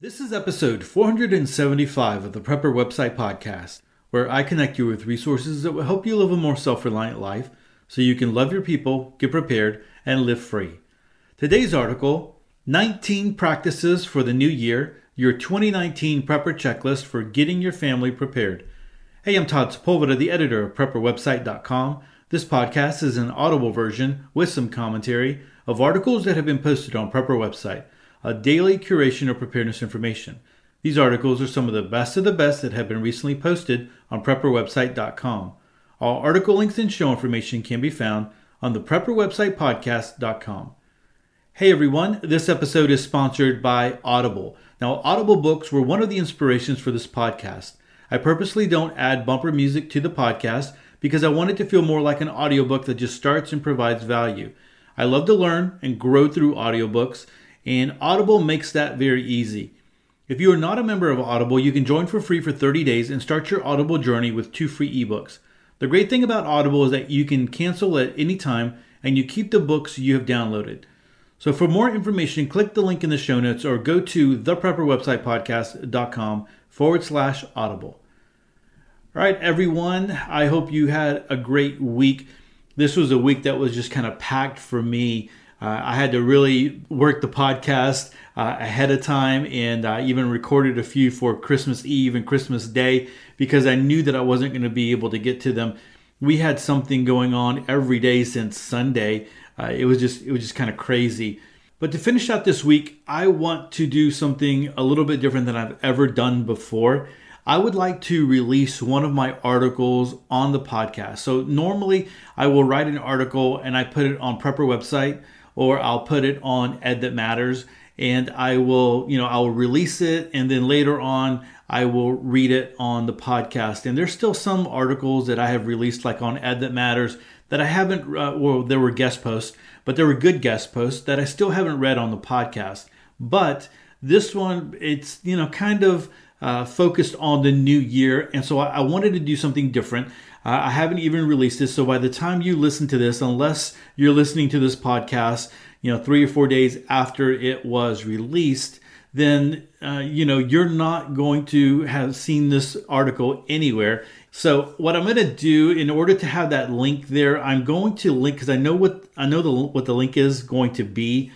This is episode 475 of the Prepper Website Podcast, where I connect you with resources that will help you live a more self reliant life so you can love your people, get prepared, and live free. Today's article 19 Practices for the New Year, your 2019 Prepper Checklist for Getting Your Family Prepared. Hey, I'm Todd Sepulveda, the editor of PrepperWebsite.com. This podcast is an audible version with some commentary of articles that have been posted on Prepper Website a daily curation of preparedness information. These articles are some of the best of the best that have been recently posted on prepperwebsite.com. All article links and show information can be found on the prepperwebsitepodcast.com. Hey everyone, this episode is sponsored by Audible. Now, Audible books were one of the inspirations for this podcast. I purposely don't add bumper music to the podcast because I want it to feel more like an audiobook that just starts and provides value. I love to learn and grow through audiobooks, and Audible makes that very easy. If you are not a member of Audible, you can join for free for 30 days and start your Audible journey with two free ebooks. The great thing about Audible is that you can cancel at any time and you keep the books you have downloaded. So for more information, click the link in the show notes or go to theprepperwebsitepodcast.com forward slash audible. All right, everyone, I hope you had a great week. This was a week that was just kind of packed for me uh, I had to really work the podcast uh, ahead of time and I even recorded a few for Christmas Eve and Christmas Day because I knew that I wasn't going to be able to get to them. We had something going on every day since Sunday. Uh, it was just it was just kind of crazy. But to finish out this week, I want to do something a little bit different than I've ever done before. I would like to release one of my articles on the podcast. So normally I will write an article and I put it on Prepper website or I'll put it on Ed That Matters and I will, you know, I will release it and then later on I will read it on the podcast. And there's still some articles that I have released, like on Ed That Matters, that I haven't, uh, well, there were guest posts, but there were good guest posts that I still haven't read on the podcast. But this one, it's, you know, kind of uh, focused on the new year. And so I, I wanted to do something different. Uh, I haven't even released this. So by the time you listen to this, unless you're listening to this podcast, you know, three or four days after it was released, then uh, you know you're not going to have seen this article anywhere. So what I'm going to do in order to have that link there, I'm going to link because I know what I know the what the link is going to be.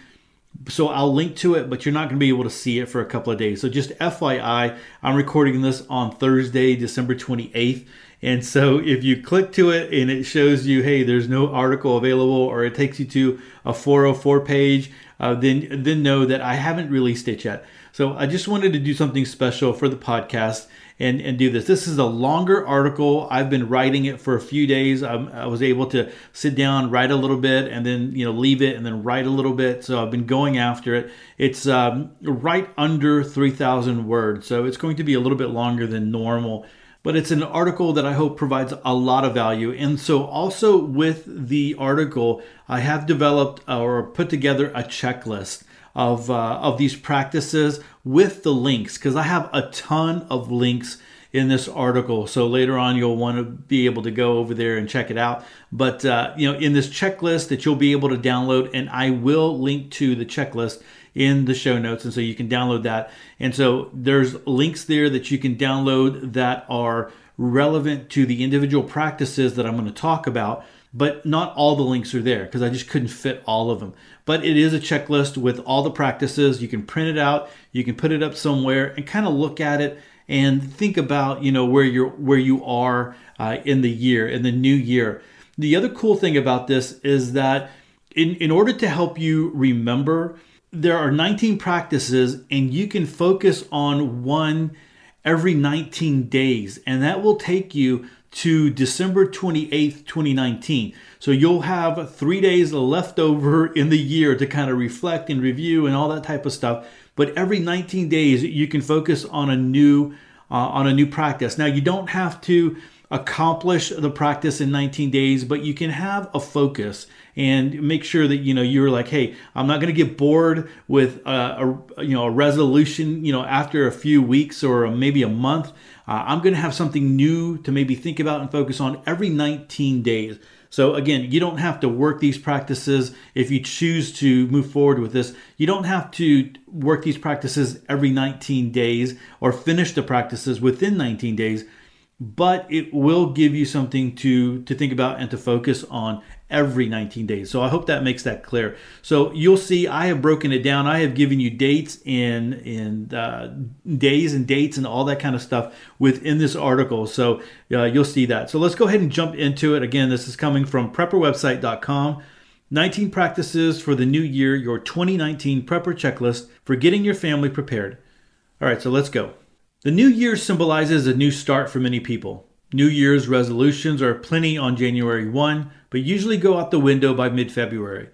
So I'll link to it, but you're not going to be able to see it for a couple of days. So just FYI, I'm recording this on Thursday, December 28th. And so if you click to it and it shows you, hey, there's no article available, or it takes you to a 404 page, uh, then then know that I haven't released it yet. So I just wanted to do something special for the podcast and, and do this. This is a longer article. I've been writing it for a few days. I'm, i was able to sit down, write a little bit, and then you know leave it, and then write a little bit. So I've been going after it. It's um, right under 3,000 words, so it's going to be a little bit longer than normal but it's an article that I hope provides a lot of value. And so, also with the article, I have developed or put together a checklist of uh, of these practices with the links because I have a ton of links in this article. So later on, you'll want to be able to go over there and check it out. But uh, you know, in this checklist that you'll be able to download, and I will link to the checklist in the show notes, and so you can download that. And so there's links there that you can download that are relevant to the individual practices that I'm going to talk about but not all the links are there because I just couldn't fit all of them. But it is a checklist with all the practices. You can print it out, you can put it up somewhere and kind of look at it and think about, you know, where you're where you are uh, in the year, in the new year. The other cool thing about this is that in, in order to help you remember, there are 19 practices and you can focus on one every 19 days and that will take you to December 28th, 2019. So you'll have three days left over in the year to kind of reflect and review and all that type of stuff. But every 19 days, you can focus on a new uh, on a new practice. Now you don't have to accomplish the practice in 19 days, but you can have a focus and make sure that you know you're like, hey, I'm not going to get bored with a, a, you know a resolution. You know, after a few weeks or maybe a month, uh, I'm going to have something new to maybe think about and focus on every 19 days. So again, you don't have to work these practices if you choose to move forward with this. You don't have to work these practices every 19 days or finish the practices within 19 days, but it will give you something to to think about and to focus on every 19 days. So I hope that makes that clear. So you'll see I have broken it down. I have given you dates in in uh, days and dates and all that kind of stuff within this article. So uh, you'll see that. So let's go ahead and jump into it. Again, this is coming from prepperwebsite.com. 19 practices for the new year, your 2019 prepper checklist for getting your family prepared. All right, so let's go. The new year symbolizes a new start for many people. New Year's resolutions are plenty on January 1, but usually go out the window by mid February.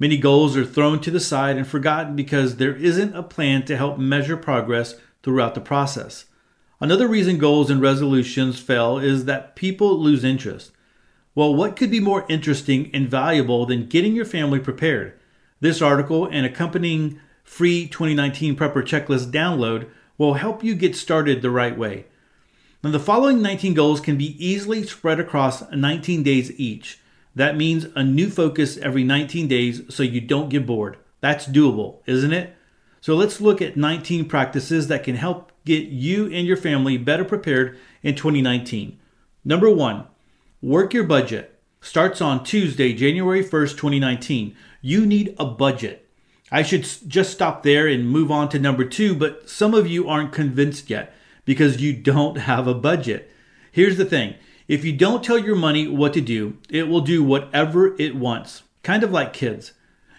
Many goals are thrown to the side and forgotten because there isn't a plan to help measure progress throughout the process. Another reason goals and resolutions fail is that people lose interest. Well, what could be more interesting and valuable than getting your family prepared? This article and accompanying free 2019 Prepper Checklist download will help you get started the right way. Now, the following 19 goals can be easily spread across 19 days each. That means a new focus every 19 days so you don't get bored. That's doable, isn't it? So let's look at 19 practices that can help get you and your family better prepared in 2019. Number one, work your budget. Starts on Tuesday, January 1st, 2019. You need a budget. I should just stop there and move on to number two, but some of you aren't convinced yet because you don't have a budget. Here's the thing if you don't tell your money what to do, it will do whatever it wants, kind of like kids.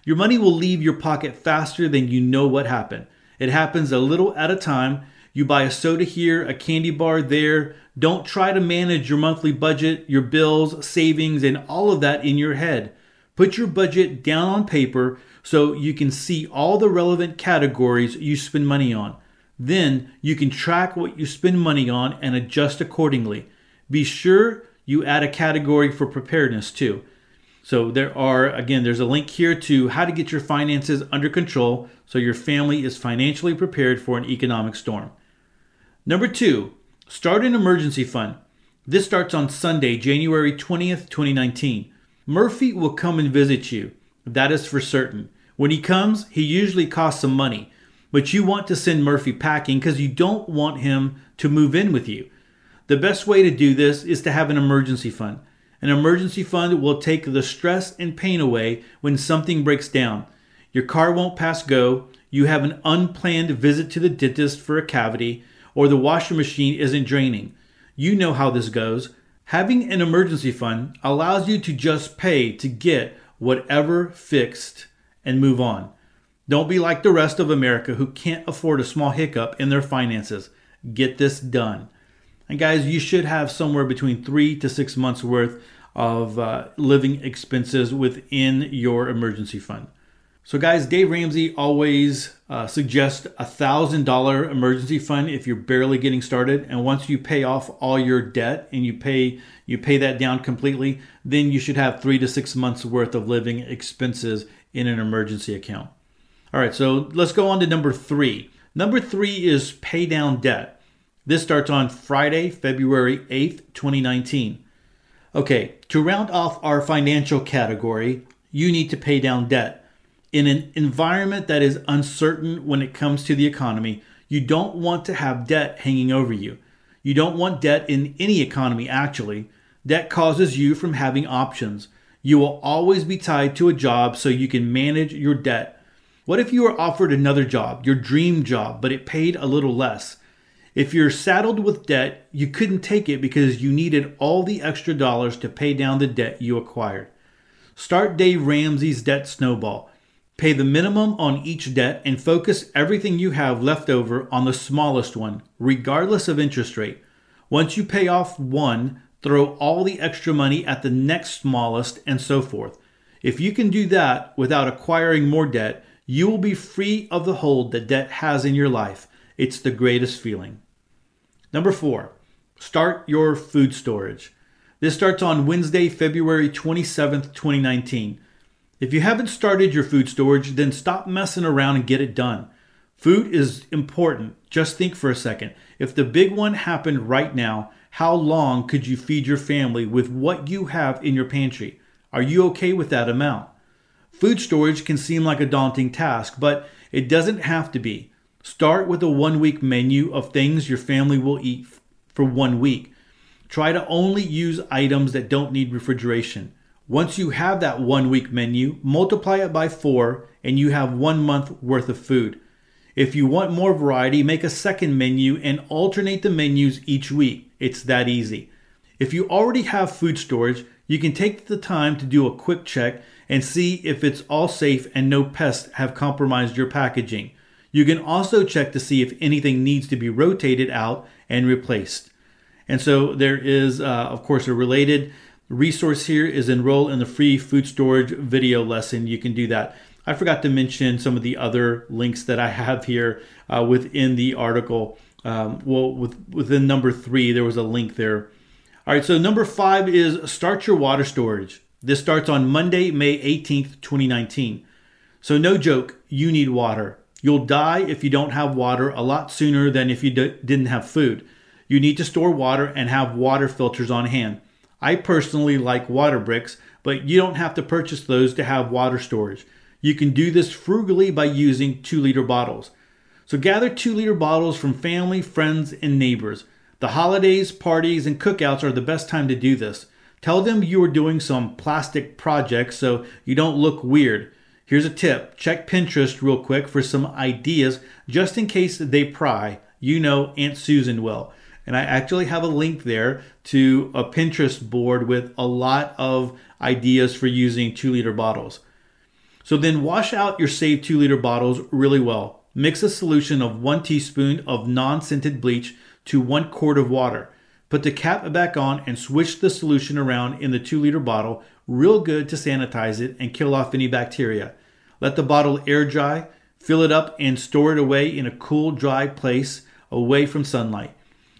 Your money will leave your pocket faster than you know what happened. It happens a little at a time. You buy a soda here, a candy bar there. Don't try to manage your monthly budget, your bills, savings, and all of that in your head. Put your budget down on paper so you can see all the relevant categories you spend money on. Then you can track what you spend money on and adjust accordingly. Be sure you add a category for preparedness too. So there are again there's a link here to how to get your finances under control so your family is financially prepared for an economic storm. Number 2, start an emergency fund. This starts on Sunday, January 20th, 2019. Murphy will come and visit you. That is for certain. When he comes, he usually costs some money but you want to send Murphy packing because you don't want him to move in with you. The best way to do this is to have an emergency fund. An emergency fund will take the stress and pain away when something breaks down. Your car won't pass go, you have an unplanned visit to the dentist for a cavity, or the washer machine isn't draining. You know how this goes. Having an emergency fund allows you to just pay to get whatever fixed and move on. Don't be like the rest of America who can't afford a small hiccup in their finances. Get this done. And guys, you should have somewhere between three to six months worth of uh, living expenses within your emergency fund. So, guys, Dave Ramsey always uh, suggests a thousand dollar emergency fund if you're barely getting started, and once you pay off all your debt and you pay you pay that down completely, then you should have three to six months worth of living expenses in an emergency account. All right, so let's go on to number three. Number three is pay down debt. This starts on Friday, February 8th, 2019. Okay, to round off our financial category, you need to pay down debt. In an environment that is uncertain when it comes to the economy, you don't want to have debt hanging over you. You don't want debt in any economy, actually. Debt causes you from having options. You will always be tied to a job so you can manage your debt what if you were offered another job, your dream job, but it paid a little less? If you're saddled with debt, you couldn't take it because you needed all the extra dollars to pay down the debt you acquired. Start Dave Ramsey's debt snowball. Pay the minimum on each debt and focus everything you have left over on the smallest one, regardless of interest rate. Once you pay off one, throw all the extra money at the next smallest and so forth. If you can do that without acquiring more debt, you will be free of the hold that debt has in your life. It's the greatest feeling. Number four, start your food storage. This starts on Wednesday, February 27th, 2019. If you haven't started your food storage, then stop messing around and get it done. Food is important. Just think for a second. If the big one happened right now, how long could you feed your family with what you have in your pantry? Are you okay with that amount? Food storage can seem like a daunting task, but it doesn't have to be. Start with a one week menu of things your family will eat for one week. Try to only use items that don't need refrigeration. Once you have that one week menu, multiply it by four and you have one month worth of food. If you want more variety, make a second menu and alternate the menus each week. It's that easy. If you already have food storage, you can take the time to do a quick check and see if it's all safe and no pests have compromised your packaging. You can also check to see if anything needs to be rotated out and replaced. And so there is, uh, of course, a related resource here is enroll in the free food storage video lesson. You can do that. I forgot to mention some of the other links that I have here uh, within the article. Um, well, with, within number three, there was a link there. All right, so number five is start your water storage. This starts on Monday, May 18th, 2019. So, no joke, you need water. You'll die if you don't have water a lot sooner than if you d- didn't have food. You need to store water and have water filters on hand. I personally like water bricks, but you don't have to purchase those to have water storage. You can do this frugally by using 2 liter bottles. So gather 2 liter bottles from family, friends, and neighbors. The holidays, parties, and cookouts are the best time to do this. Tell them you are doing some plastic project so you don't look weird. Here's a tip check Pinterest real quick for some ideas just in case they pry. You know Aunt Susan will. And I actually have a link there to a Pinterest board with a lot of ideas for using two liter bottles. So then wash out your saved two liter bottles really well. Mix a solution of one teaspoon of non scented bleach to one quart of water. Put the cap back on and switch the solution around in the two liter bottle real good to sanitize it and kill off any bacteria. Let the bottle air dry, fill it up, and store it away in a cool, dry place away from sunlight.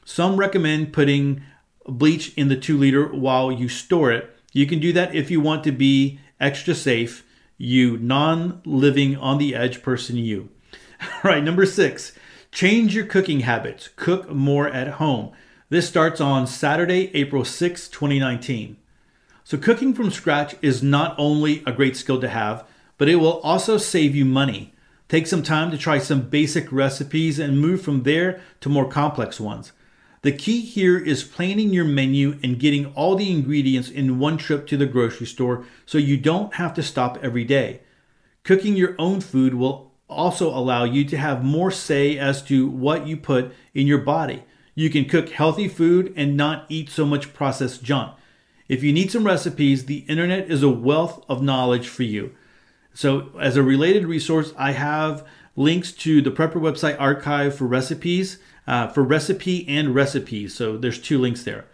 Some recommend putting bleach in the two liter while you store it. You can do that if you want to be extra safe you non living on the edge person, you. All right, number six, change your cooking habits. Cook more at home. This starts on Saturday, April 6, 2019. So, cooking from scratch is not only a great skill to have, but it will also save you money. Take some time to try some basic recipes and move from there to more complex ones. The key here is planning your menu and getting all the ingredients in one trip to the grocery store so you don't have to stop every day. Cooking your own food will also allow you to have more say as to what you put in your body. You can cook healthy food and not eat so much processed junk. If you need some recipes, the internet is a wealth of knowledge for you. So, as a related resource, I have links to the Prepper website archive for recipes uh, for recipe and recipes. So there's two links there.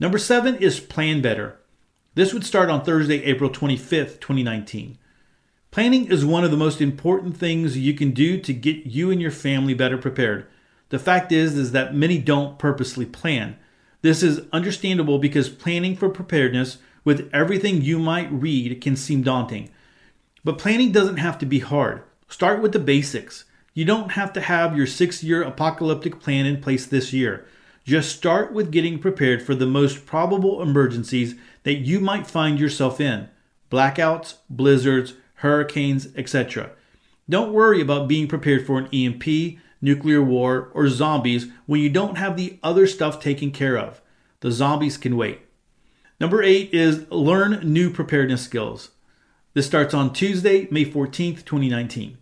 Number seven is Plan Better. This would start on Thursday, April 25th, 2019. Planning is one of the most important things you can do to get you and your family better prepared. The fact is is that many don't purposely plan. This is understandable because planning for preparedness with everything you might read can seem daunting. But planning doesn't have to be hard. Start with the basics. You don't have to have your six year apocalyptic plan in place this year. Just start with getting prepared for the most probable emergencies that you might find yourself in blackouts, blizzards, hurricanes, etc. Don't worry about being prepared for an EMP, nuclear war, or zombies when you don't have the other stuff taken care of. The zombies can wait. Number eight is learn new preparedness skills. This starts on Tuesday, May 14th, 2019.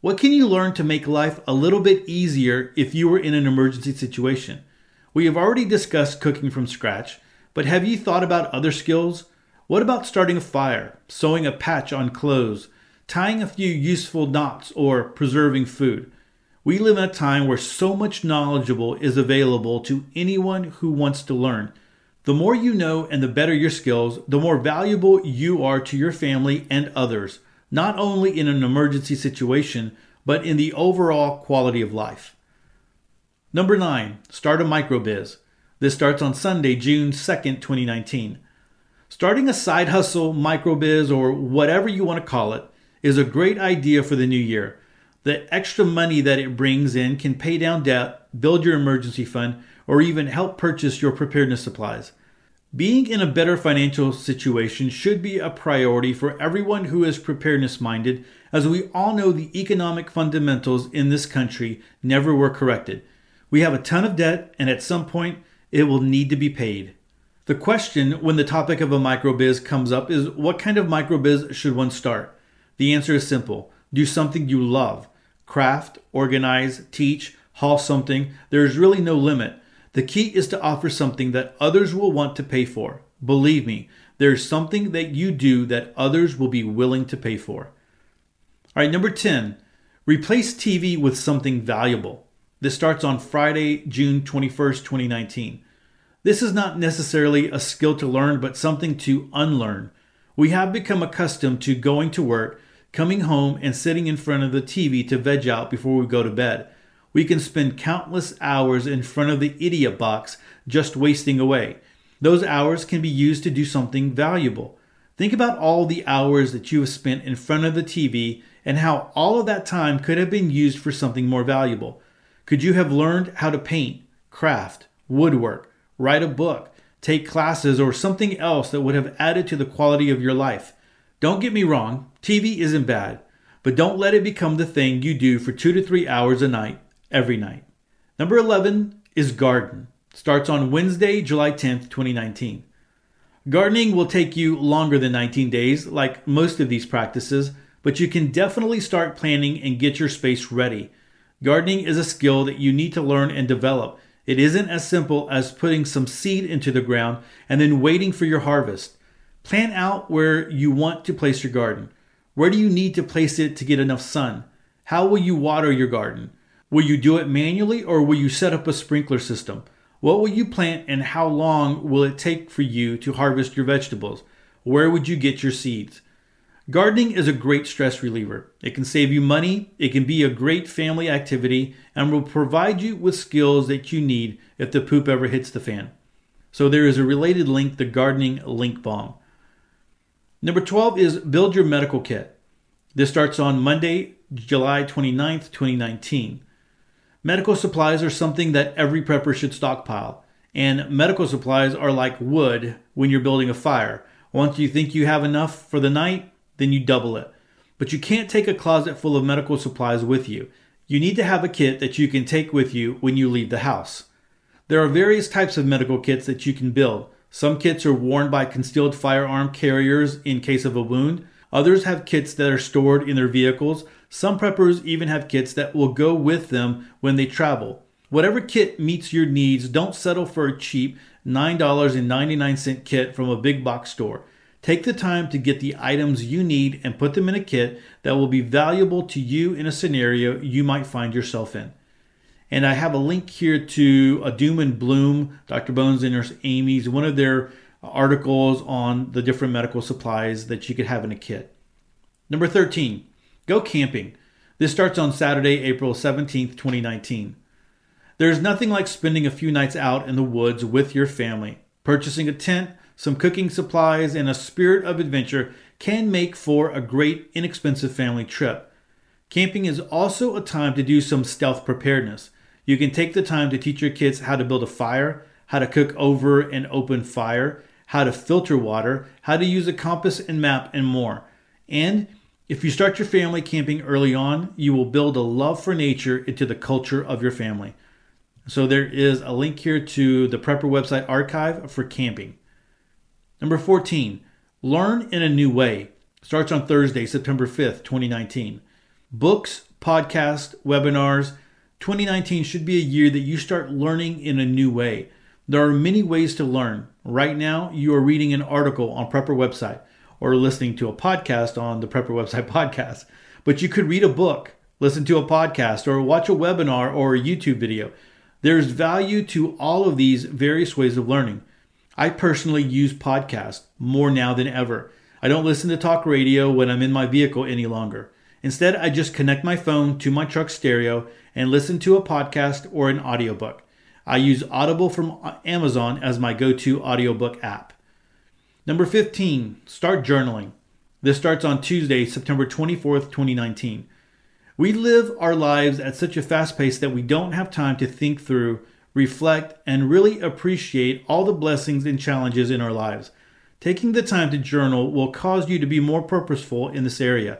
What can you learn to make life a little bit easier if you were in an emergency situation? We have already discussed cooking from scratch, but have you thought about other skills? What about starting a fire, sewing a patch on clothes, tying a few useful knots, or preserving food? We live in a time where so much knowledgeable is available to anyone who wants to learn. The more you know and the better your skills, the more valuable you are to your family and others not only in an emergency situation, but in the overall quality of life. Number nine, start a microbiz. This starts on Sunday, June 2nd, 2019. Starting a side hustle, microbiz, or whatever you want to call it, is a great idea for the new year. The extra money that it brings in can pay down debt, build your emergency fund, or even help purchase your preparedness supplies. Being in a better financial situation should be a priority for everyone who is preparedness minded, as we all know the economic fundamentals in this country never were corrected. We have a ton of debt, and at some point, it will need to be paid. The question when the topic of a microbiz comes up is what kind of microbiz should one start? The answer is simple do something you love. Craft, organize, teach, haul something. There is really no limit. The key is to offer something that others will want to pay for. Believe me, there's something that you do that others will be willing to pay for. All right, number 10, replace TV with something valuable. This starts on Friday, June 21st, 2019. This is not necessarily a skill to learn, but something to unlearn. We have become accustomed to going to work, coming home, and sitting in front of the TV to veg out before we go to bed we can spend countless hours in front of the idiot box just wasting away. Those hours can be used to do something valuable. Think about all the hours that you have spent in front of the TV and how all of that time could have been used for something more valuable. Could you have learned how to paint, craft, woodwork, write a book, take classes, or something else that would have added to the quality of your life? Don't get me wrong, TV isn't bad, but don't let it become the thing you do for two to three hours a night every night. Number 11 is garden. Starts on Wednesday, July 10th, 2019. Gardening will take you longer than 19 days, like most of these practices, but you can definitely start planning and get your space ready. Gardening is a skill that you need to learn and develop. It isn't as simple as putting some seed into the ground and then waiting for your harvest. Plan out where you want to place your garden. Where do you need to place it to get enough sun? How will you water your garden? Will you do it manually or will you set up a sprinkler system? What will you plant and how long will it take for you to harvest your vegetables? Where would you get your seeds? Gardening is a great stress reliever. It can save you money, it can be a great family activity, and will provide you with skills that you need if the poop ever hits the fan. So there is a related link, the gardening link bomb. Number 12 is build your medical kit. This starts on Monday, July 29th, 2019. Medical supplies are something that every prepper should stockpile. And medical supplies are like wood when you're building a fire. Once you think you have enough for the night, then you double it. But you can't take a closet full of medical supplies with you. You need to have a kit that you can take with you when you leave the house. There are various types of medical kits that you can build. Some kits are worn by concealed firearm carriers in case of a wound. Others have kits that are stored in their vehicles. Some preppers even have kits that will go with them when they travel. Whatever kit meets your needs, don't settle for a cheap $9.99 kit from a big box store. Take the time to get the items you need and put them in a kit that will be valuable to you in a scenario you might find yourself in. And I have a link here to a Doom and Bloom, Dr. Bones and Nurse Amy's, one of their articles on the different medical supplies that you could have in a kit. Number 13, go camping. This starts on Saturday, April 17th, 2019. There's nothing like spending a few nights out in the woods with your family. Purchasing a tent, some cooking supplies, and a spirit of adventure can make for a great, inexpensive family trip. Camping is also a time to do some stealth preparedness. You can take the time to teach your kids how to build a fire, how to cook over an open fire, how to filter water, how to use a compass and map, and more. And if you start your family camping early on, you will build a love for nature into the culture of your family. So there is a link here to the Prepper website archive for camping. Number 14, learn in a new way. Starts on Thursday, September 5th, 2019. Books, podcasts, webinars. 2019 should be a year that you start learning in a new way. There are many ways to learn. Right now, you are reading an article on Prepper website or listening to a podcast on the Prepper website podcast. But you could read a book, listen to a podcast, or watch a webinar or a YouTube video. There's value to all of these various ways of learning. I personally use podcasts more now than ever. I don't listen to talk radio when I'm in my vehicle any longer. Instead, I just connect my phone to my truck stereo and listen to a podcast or an audiobook. I use Audible from Amazon as my go to audiobook app. Number 15, start journaling. This starts on Tuesday, September 24th, 2019. We live our lives at such a fast pace that we don't have time to think through, reflect, and really appreciate all the blessings and challenges in our lives. Taking the time to journal will cause you to be more purposeful in this area.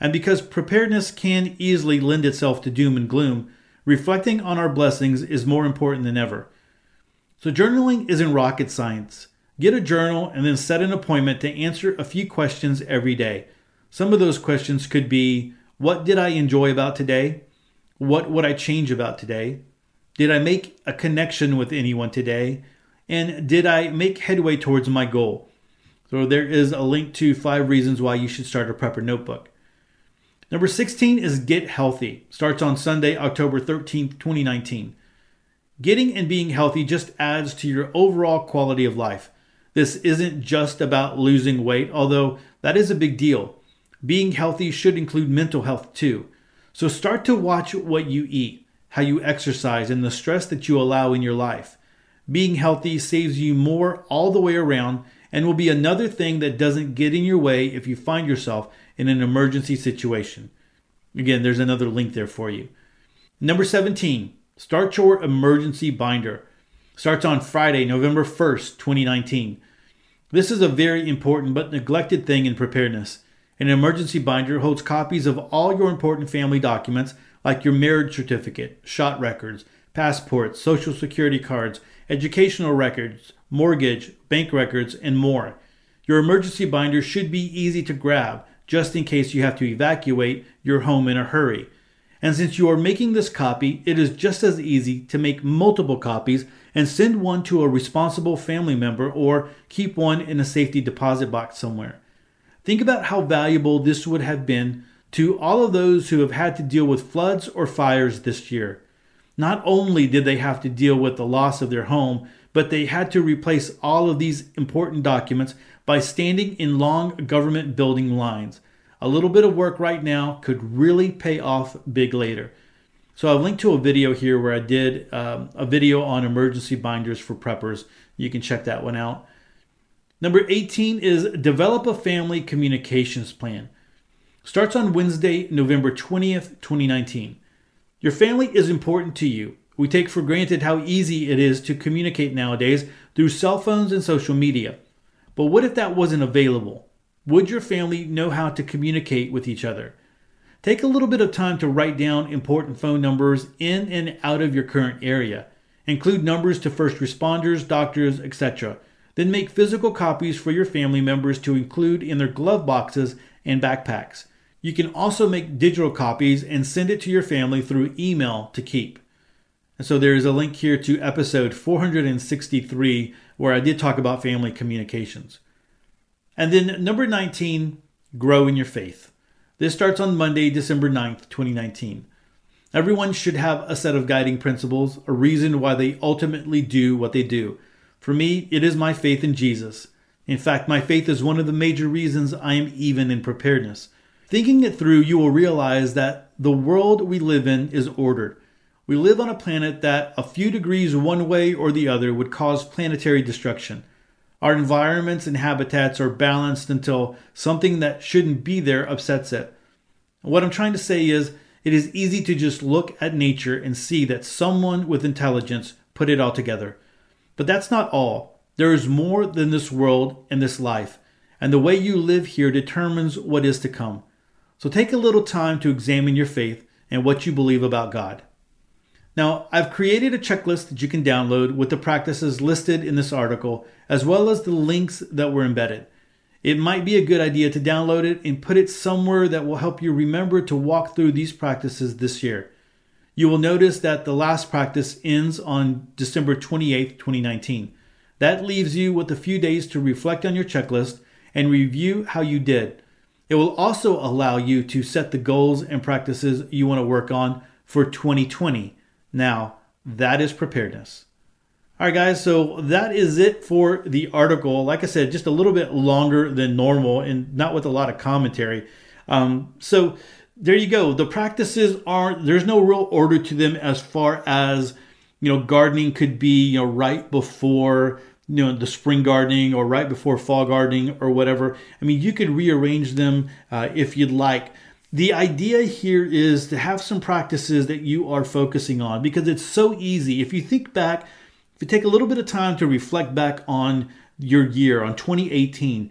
And because preparedness can easily lend itself to doom and gloom, reflecting on our blessings is more important than ever. So, journaling isn't rocket science. Get a journal and then set an appointment to answer a few questions every day. Some of those questions could be What did I enjoy about today? What would I change about today? Did I make a connection with anyone today? And did I make headway towards my goal? So there is a link to five reasons why you should start a prepper notebook. Number 16 is Get Healthy. Starts on Sunday, October 13th, 2019. Getting and being healthy just adds to your overall quality of life. This isn't just about losing weight, although that is a big deal. Being healthy should include mental health too. So start to watch what you eat, how you exercise, and the stress that you allow in your life. Being healthy saves you more all the way around and will be another thing that doesn't get in your way if you find yourself in an emergency situation. Again, there's another link there for you. Number 17, start your emergency binder. Starts on Friday, November 1st, 2019. This is a very important but neglected thing in preparedness. An emergency binder holds copies of all your important family documents like your marriage certificate, shot records, passports, social security cards, educational records, mortgage, bank records, and more. Your emergency binder should be easy to grab just in case you have to evacuate your home in a hurry. And since you are making this copy, it is just as easy to make multiple copies and send one to a responsible family member or keep one in a safety deposit box somewhere. Think about how valuable this would have been to all of those who have had to deal with floods or fires this year. Not only did they have to deal with the loss of their home, but they had to replace all of these important documents by standing in long government building lines. A little bit of work right now could really pay off big later. So I've linked to a video here where I did um, a video on emergency binders for preppers. You can check that one out. Number 18 is develop a family communications plan. Starts on Wednesday, November 20th, 2019. Your family is important to you. We take for granted how easy it is to communicate nowadays through cell phones and social media. But what if that wasn't available? Would your family know how to communicate with each other? Take a little bit of time to write down important phone numbers in and out of your current area. Include numbers to first responders, doctors, etc. Then make physical copies for your family members to include in their glove boxes and backpacks. You can also make digital copies and send it to your family through email to keep. And so there is a link here to episode 463 where I did talk about family communications. And then number 19, grow in your faith. This starts on Monday, December 9th, 2019. Everyone should have a set of guiding principles, a reason why they ultimately do what they do. For me, it is my faith in Jesus. In fact, my faith is one of the major reasons I am even in preparedness. Thinking it through, you will realize that the world we live in is ordered. We live on a planet that a few degrees one way or the other would cause planetary destruction. Our environments and habitats are balanced until something that shouldn't be there upsets it. What I'm trying to say is, it is easy to just look at nature and see that someone with intelligence put it all together. But that's not all. There is more than this world and this life, and the way you live here determines what is to come. So take a little time to examine your faith and what you believe about God. Now, I've created a checklist that you can download with the practices listed in this article, as well as the links that were embedded. It might be a good idea to download it and put it somewhere that will help you remember to walk through these practices this year. You will notice that the last practice ends on December 28, 2019. That leaves you with a few days to reflect on your checklist and review how you did. It will also allow you to set the goals and practices you want to work on for 2020 now, that is preparedness. All right, guys, so that is it for the article. Like I said, just a little bit longer than normal and not with a lot of commentary. Um, so there you go. The practices are, there's no real order to them as far as, you know, gardening could be, you know, right before, you know, the spring gardening or right before fall gardening or whatever. I mean, you could rearrange them uh, if you'd like. The idea here is to have some practices that you are focusing on because it's so easy. If you think back, if you take a little bit of time to reflect back on your year, on 2018,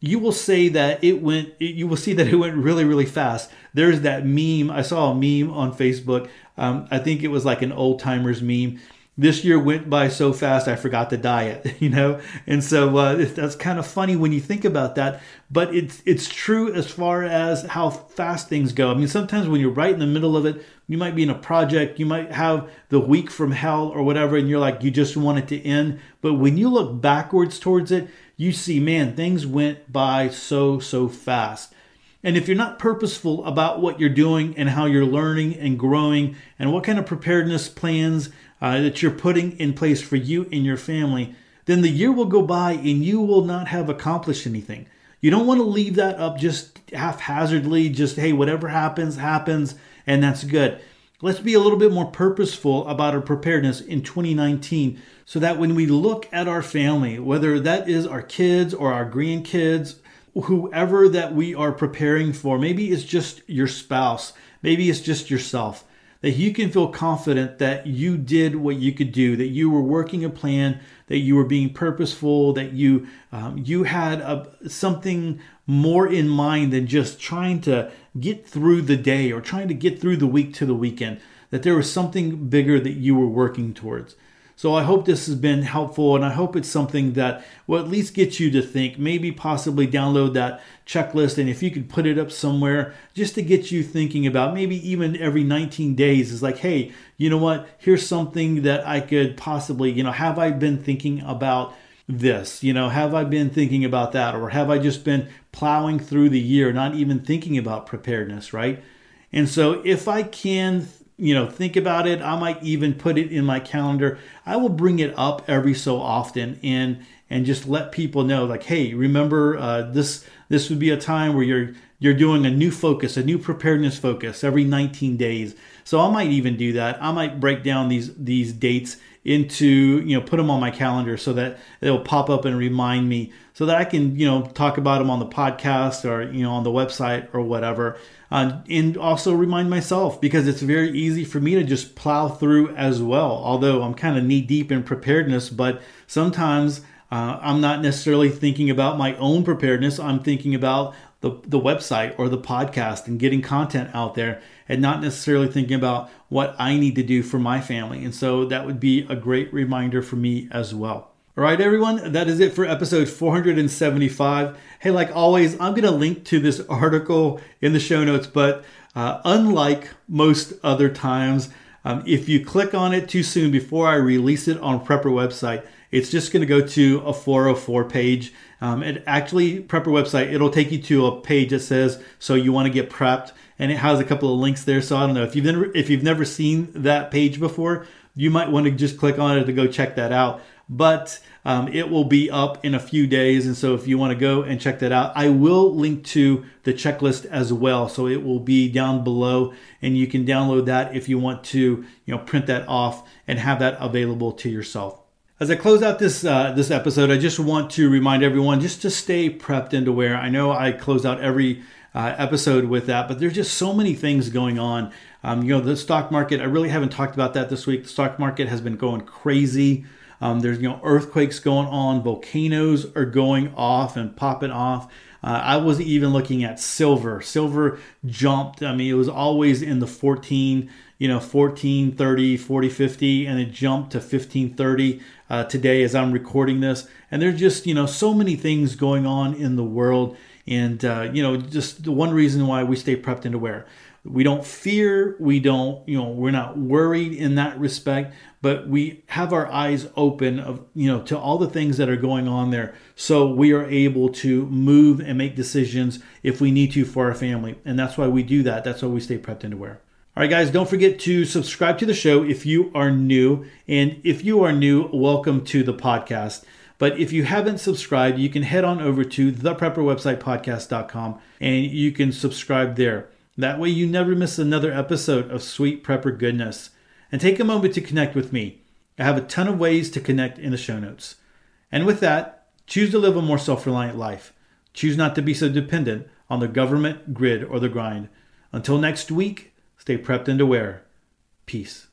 you will say that it went you will see that it went really really fast. There's that meme i saw a meme on facebook. Um, i think it was like an old timers meme this year went by so fast I forgot the diet, you know, and so uh, that's kind of funny when you think about that. But it's it's true as far as how fast things go. I mean, sometimes when you're right in the middle of it, you might be in a project, you might have the week from hell or whatever, and you're like you just want it to end. But when you look backwards towards it, you see, man, things went by so so fast. And if you're not purposeful about what you're doing and how you're learning and growing and what kind of preparedness plans uh, that you're putting in place for you and your family, then the year will go by and you will not have accomplished anything. You don't want to leave that up just haphazardly, just, hey, whatever happens, happens, and that's good. Let's be a little bit more purposeful about our preparedness in 2019 so that when we look at our family, whether that is our kids or our grandkids, whoever that we are preparing for, maybe it's just your spouse, maybe it's just yourself that you can feel confident that you did what you could do, that you were working a plan, that you were being purposeful, that you um, you had a, something more in mind than just trying to get through the day or trying to get through the week to the weekend. That there was something bigger that you were working towards. So I hope this has been helpful and I hope it's something that will at least get you to think, maybe possibly download that checklist and if you could put it up somewhere just to get you thinking about maybe even every 19 days is like, hey, you know what? Here's something that I could possibly, you know, have I been thinking about this? You know, have I been thinking about that? Or have I just been plowing through the year, not even thinking about preparedness, right? And so if I can you know think about it. I might even put it in my calendar. I will bring it up every so often and and just let people know like hey remember uh, this this would be a time where you're you're doing a new focus a new preparedness focus every 19 days so i might even do that i might break down these these dates into you know put them on my calendar so that it'll pop up and remind me so that i can you know talk about them on the podcast or you know on the website or whatever uh, and also remind myself because it's very easy for me to just plow through as well. Although I'm kind of knee deep in preparedness, but sometimes uh, I'm not necessarily thinking about my own preparedness. I'm thinking about the, the website or the podcast and getting content out there and not necessarily thinking about what I need to do for my family. And so that would be a great reminder for me as well. All right, everyone, that is it for episode 475. Hey, like always, I'm going to link to this article in the show notes, but uh, unlike most other times, um, if you click on it too soon before I release it on Prepper website, it's just going to go to a 404 page. Um, and actually, Prepper website, it'll take you to a page that says, "So you want to get prepped," and it has a couple of links there. So I don't know if you've never if you've never seen that page before, you might want to just click on it to go check that out but um, it will be up in a few days. And so if you want to go and check that out, I will link to the checklist as well. So it will be down below and you can download that if you want to, you know, print that off and have that available to yourself. As I close out this uh, this episode, I just want to remind everyone just to stay prepped and aware. I know I close out every uh, episode with that, but there's just so many things going on. Um, you know, the stock market. I really haven't talked about that this week. The stock market has been going crazy. Um, there's you know earthquakes going on, volcanoes are going off and popping off. Uh, I was even looking at silver. Silver jumped. I mean, it was always in the 14, you know, 14, 30, 40, 50, and it jumped to 15, 30 uh, today as I'm recording this. And there's just, you know, so many things going on in the world. And, uh, you know, just the one reason why we stay prepped and aware we don't fear. We don't you know we're not worried in that respect. But we have our eyes open of you know to all the things that are going on there. So we are able to move and make decisions if we need to for our family. And that's why we do that. That's why we stay prepped and aware right guys don't forget to subscribe to the show if you are new and if you are new welcome to the podcast but if you haven't subscribed you can head on over to the prepper website podcast.com and you can subscribe there that way, you never miss another episode of Sweet Prepper Goodness. And take a moment to connect with me. I have a ton of ways to connect in the show notes. And with that, choose to live a more self reliant life. Choose not to be so dependent on the government, grid, or the grind. Until next week, stay prepped and aware. Peace.